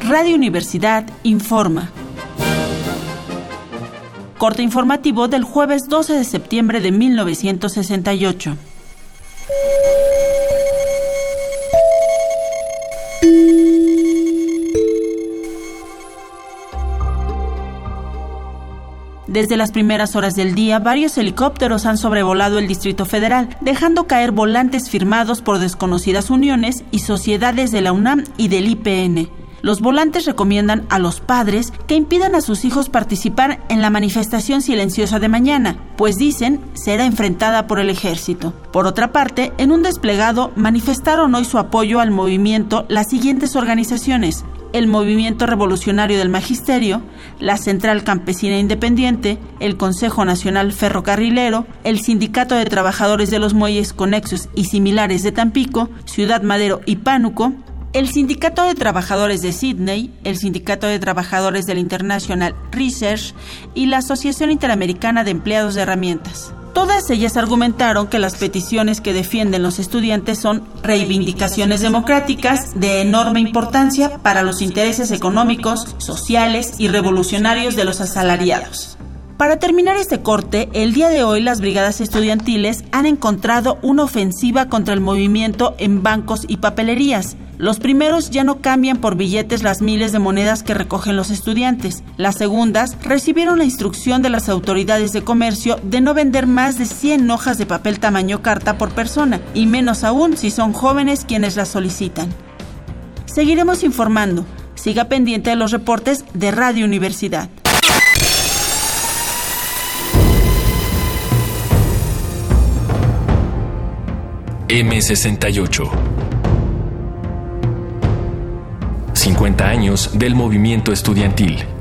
Radio Universidad informa. Corte informativo del jueves 12 de septiembre de 1968. Desde las primeras horas del día, varios helicópteros han sobrevolado el Distrito Federal, dejando caer volantes firmados por desconocidas uniones y sociedades de la UNAM y del IPN. Los volantes recomiendan a los padres que impidan a sus hijos participar en la manifestación silenciosa de mañana, pues dicen será enfrentada por el ejército. Por otra parte, en un desplegado manifestaron hoy su apoyo al movimiento las siguientes organizaciones el Movimiento Revolucionario del Magisterio, la Central Campesina Independiente, el Consejo Nacional Ferrocarrilero, el Sindicato de Trabajadores de los Muelles Conexos y Similares de Tampico, Ciudad Madero y Pánuco, el Sindicato de Trabajadores de Sydney, el Sindicato de Trabajadores del International Research y la Asociación Interamericana de Empleados de Herramientas. Todas ellas argumentaron que las peticiones que defienden los estudiantes son reivindicaciones democráticas de enorme importancia para los intereses económicos, sociales y revolucionarios de los asalariados. Para terminar este corte, el día de hoy las brigadas estudiantiles han encontrado una ofensiva contra el movimiento en bancos y papelerías, los primeros ya no cambian por billetes las miles de monedas que recogen los estudiantes. Las segundas recibieron la instrucción de las autoridades de comercio de no vender más de 100 hojas de papel tamaño carta por persona, y menos aún si son jóvenes quienes las solicitan. Seguiremos informando. Siga pendiente de los reportes de Radio Universidad. M68 50 años del movimiento estudiantil.